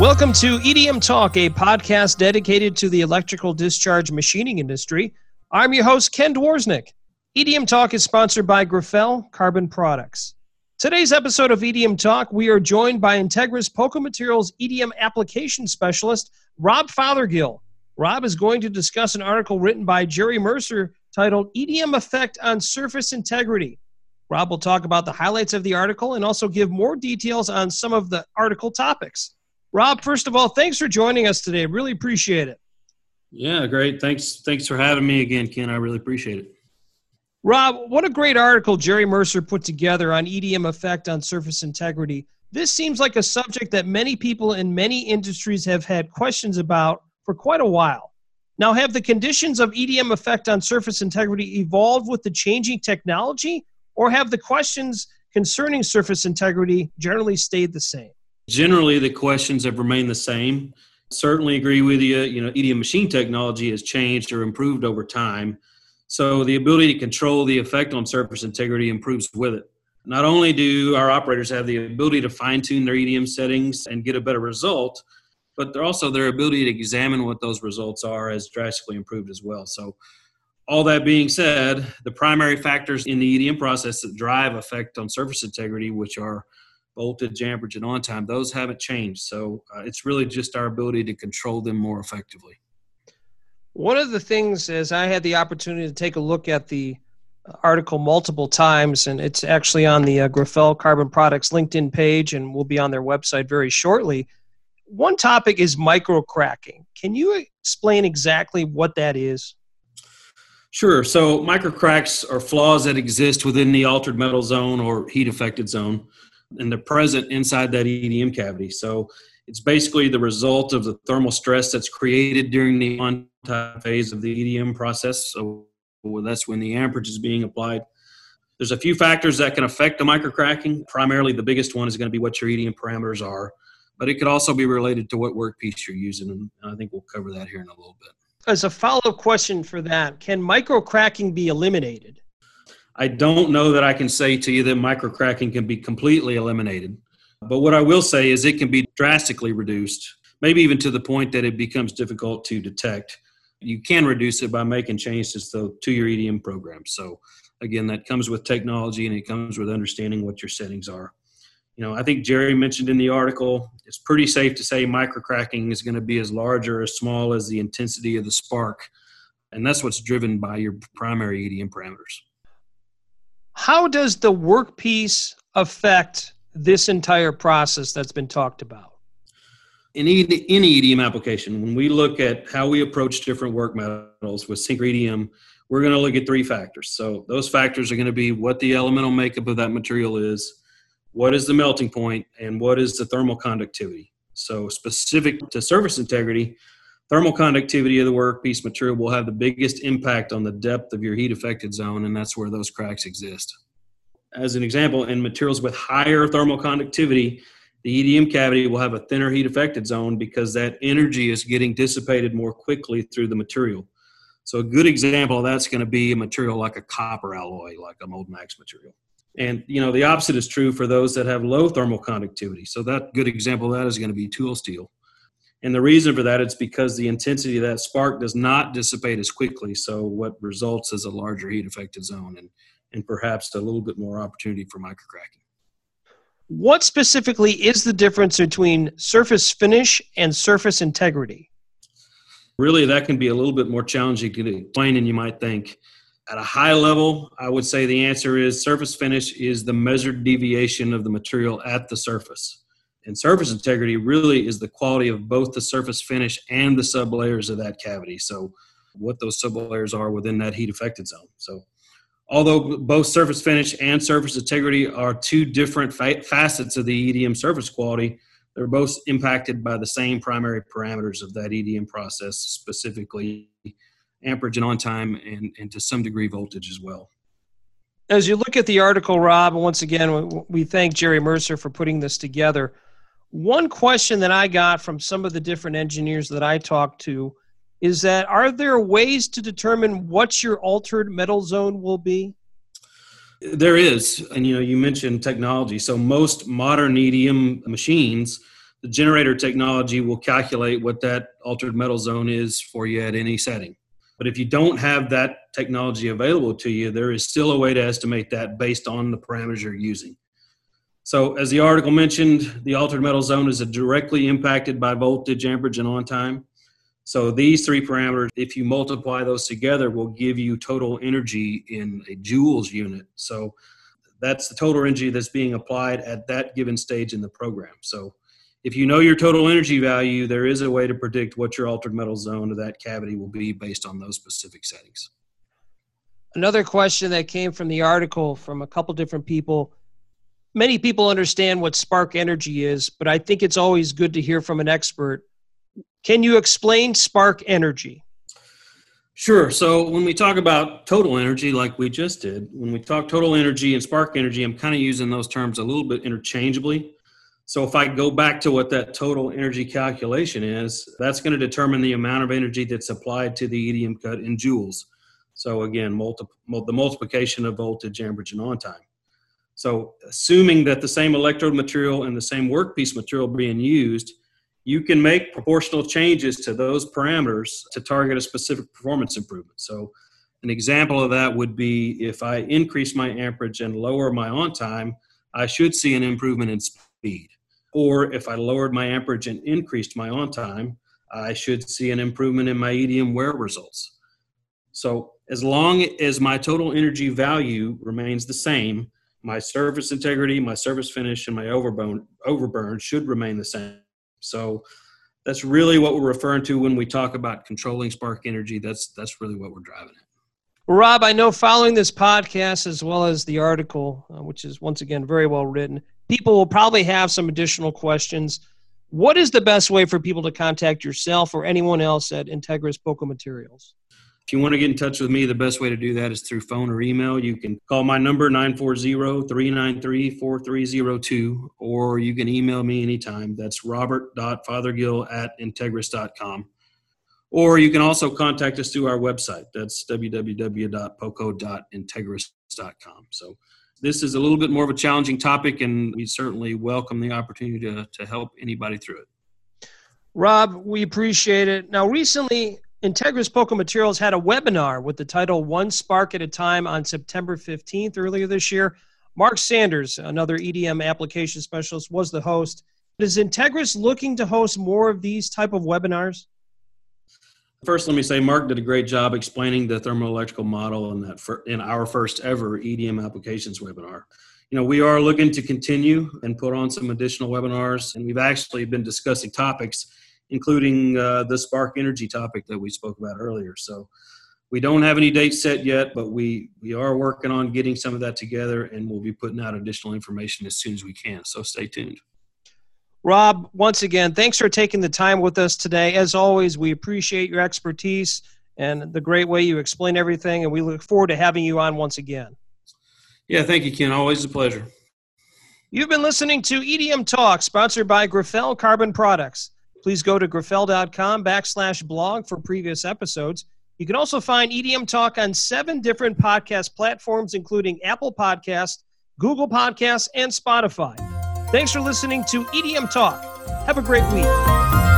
Welcome to EDM Talk, a podcast dedicated to the electrical discharge machining industry. I'm your host, Ken Dworsnik. EDM Talk is sponsored by Graphel Carbon Products. Today's episode of EDM Talk, we are joined by Entegris Poco Materials EDM application specialist, Rob Fothergill. Rob is going to discuss an article written by Jerry Mercer titled EDM Effect on Surface Integrity. Rob will talk about the highlights of the article and also give more details on some of the article topics. Rob, first of all, thanks for joining us today. Really appreciate it. Yeah, great. Thanks. Thanks for having me again, Ken. I really appreciate it. Rob, what a great article Jerry Mercer put together on EDM effect on surface integrity. This seems like a subject that many people in many industries have had questions about for quite a while. Now, have the conditions of EDM effect on surface integrity evolved with the changing technology, or have the questions concerning surface integrity generally stayed the same? Generally, the questions have remained the same. Certainly agree with you. You know, EDM machine technology has changed or improved over time. So the ability to control the effect on surface integrity improves with it. Not only do our operators have the ability to fine tune their EDM settings and get a better result, but they're also their ability to examine what those results are has drastically improved as well. So all that being said, the primary factors in the EDM process that drive effect on surface integrity, which are voltage, amperage, and on time, those haven't changed. So uh, it's really just our ability to control them more effectively. One of the things is I had the opportunity to take a look at the article multiple times, and it's actually on the uh, Carbon Products LinkedIn page, and will be on their website very shortly. One topic is micro cracking. Can you explain exactly what that is? Sure. So microcracks are flaws that exist within the altered metal zone or heat affected zone and they're present inside that EDM cavity. So it's basically the result of the thermal stress that's created during the on phase of the EDM process. So that's when the amperage is being applied. There's a few factors that can affect the microcracking. Primarily, the biggest one is going to be what your EDM parameters are, but it could also be related to what workpiece you're using. And I think we'll cover that here in a little bit. As a follow up question for that, can microcracking be eliminated? I don't know that I can say to you that microcracking can be completely eliminated. But what I will say is it can be drastically reduced, maybe even to the point that it becomes difficult to detect. You can reduce it by making changes to, to your EDM program. So, again, that comes with technology and it comes with understanding what your settings are. You know, I think Jerry mentioned in the article, it's pretty safe to say microcracking is going to be as large or as small as the intensity of the spark. And that's what's driven by your primary EDM parameters. How does the workpiece affect this entire process that's been talked about? In any EDM application, when we look at how we approach different work metals with sinker EDM, we're going to look at three factors. So those factors are going to be what the elemental makeup of that material is, what is the melting point, and what is the thermal conductivity. So specific to surface integrity, Thermal conductivity of the workpiece material will have the biggest impact on the depth of your heat affected zone, and that's where those cracks exist. As an example, in materials with higher thermal conductivity, the EDM cavity will have a thinner heat affected zone because that energy is getting dissipated more quickly through the material. So a good example of that's going to be a material like a copper alloy, like a mold max material. And you know the opposite is true for those that have low thermal conductivity. So that good example of that is going to be tool steel. And the reason for that is because the intensity of that spark does not dissipate as quickly. So what results is a larger heat affected zone and, and perhaps a little bit more opportunity for microcracking. What specifically is the difference between surface finish and surface integrity? Really, that can be a little bit more challenging to explain than you might think. At a high level, I would say the answer is surface finish is the measured deviation of the material at the surface. And surface integrity really is the quality of both the surface finish and the sublayers of that cavity. So, what those sublayers are within that heat affected zone. So, although both surface finish and surface integrity are two different fa- facets of the EDM surface quality, they're both impacted by the same primary parameters of that EDM process, specifically amperage and on time, and, and to some degree voltage as well. As you look at the article, Rob, once again, we thank Jerry Mercer for putting this together. One question that I got from some of the different engineers that I talked to is that are there ways to determine what your altered metal zone will be? There is, and you know, you mentioned technology. So most modern EDM machines, the generator technology will calculate what that altered metal zone is for you at any setting. But if you don't have that technology available to you, there is still a way to estimate that based on the parameters you're using. So, as the article mentioned, the altered metal zone is directly impacted by voltage, amperage, and on time. So, these three parameters, if you multiply those together, will give you total energy in a joules unit. So, that's the total energy that's being applied at that given stage in the program. So, if you know your total energy value, there is a way to predict what your altered metal zone of that cavity will be based on those specific settings. Another question that came from the article from a couple different people. Many people understand what spark energy is, but I think it's always good to hear from an expert. Can you explain spark energy? Sure. So when we talk about total energy, like we just did, when we talk total energy and spark energy, I'm kind of using those terms a little bit interchangeably. So if I go back to what that total energy calculation is, that's going to determine the amount of energy that's applied to the EDM cut in joules. So again, multi- the multiplication of voltage, amperage, and on time. So assuming that the same electrode material and the same workpiece material being used, you can make proportional changes to those parameters to target a specific performance improvement. So an example of that would be if I increase my amperage and lower my on time, I should see an improvement in speed. Or if I lowered my amperage and increased my on time, I should see an improvement in my EDM wear results. So as long as my total energy value remains the same, my surface integrity, my surface finish, and my overburn, overburn should remain the same. So that's really what we're referring to when we talk about controlling spark energy. That's that's really what we're driving at. Rob, I know following this podcast as well as the article, uh, which is once again very well written, people will probably have some additional questions. What is the best way for people to contact yourself or anyone else at Entegris Poco Materials? If you want to get in touch with me, the best way to do that is through phone or email. You can call my number 940-393-4302 or you can email me anytime. That's robert.fothergill at entegris.com. Or you can also contact us through our website. That's www.poco.entegris.com. So this is a little bit more of a challenging topic, and we certainly welcome the opportunity to, to help anybody through it. Rob, we appreciate it. Now, recently, Entegris Poco Materials had a webinar with the title One Spark at a Time on September 15th earlier this year. Mark Sanders, another EDM application specialist, was the host. Is Entegris looking to host more of these type of webinars? First, let me say Mark did a great job explaining the thermoelectrical model in that in our first ever EDM applications webinar. You know, we are looking to continue and put on some additional webinars, and we've actually been discussing topics, including uh, the spark energy topic that we spoke about earlier. So, we don't have any dates set yet, but we we are working on getting some of that together, and we'll be putting out additional information as soon as we can. So, stay tuned. Rob, once again, thanks for taking the time with us today. As always, we appreciate your expertise and the great way you explain everything, and we look forward to having you on once again. Yeah, thank you, Ken. Always a pleasure. You've been listening to EDM Talk, sponsored by Graphel Carbon Products. Please go to graphel.com backslash blog for previous episodes. You can also find EDM Talk on seven different podcast platforms, including Apple Podcast, Google Podcasts, and Spotify. Thanks for listening to EDM Talk. Have a great week.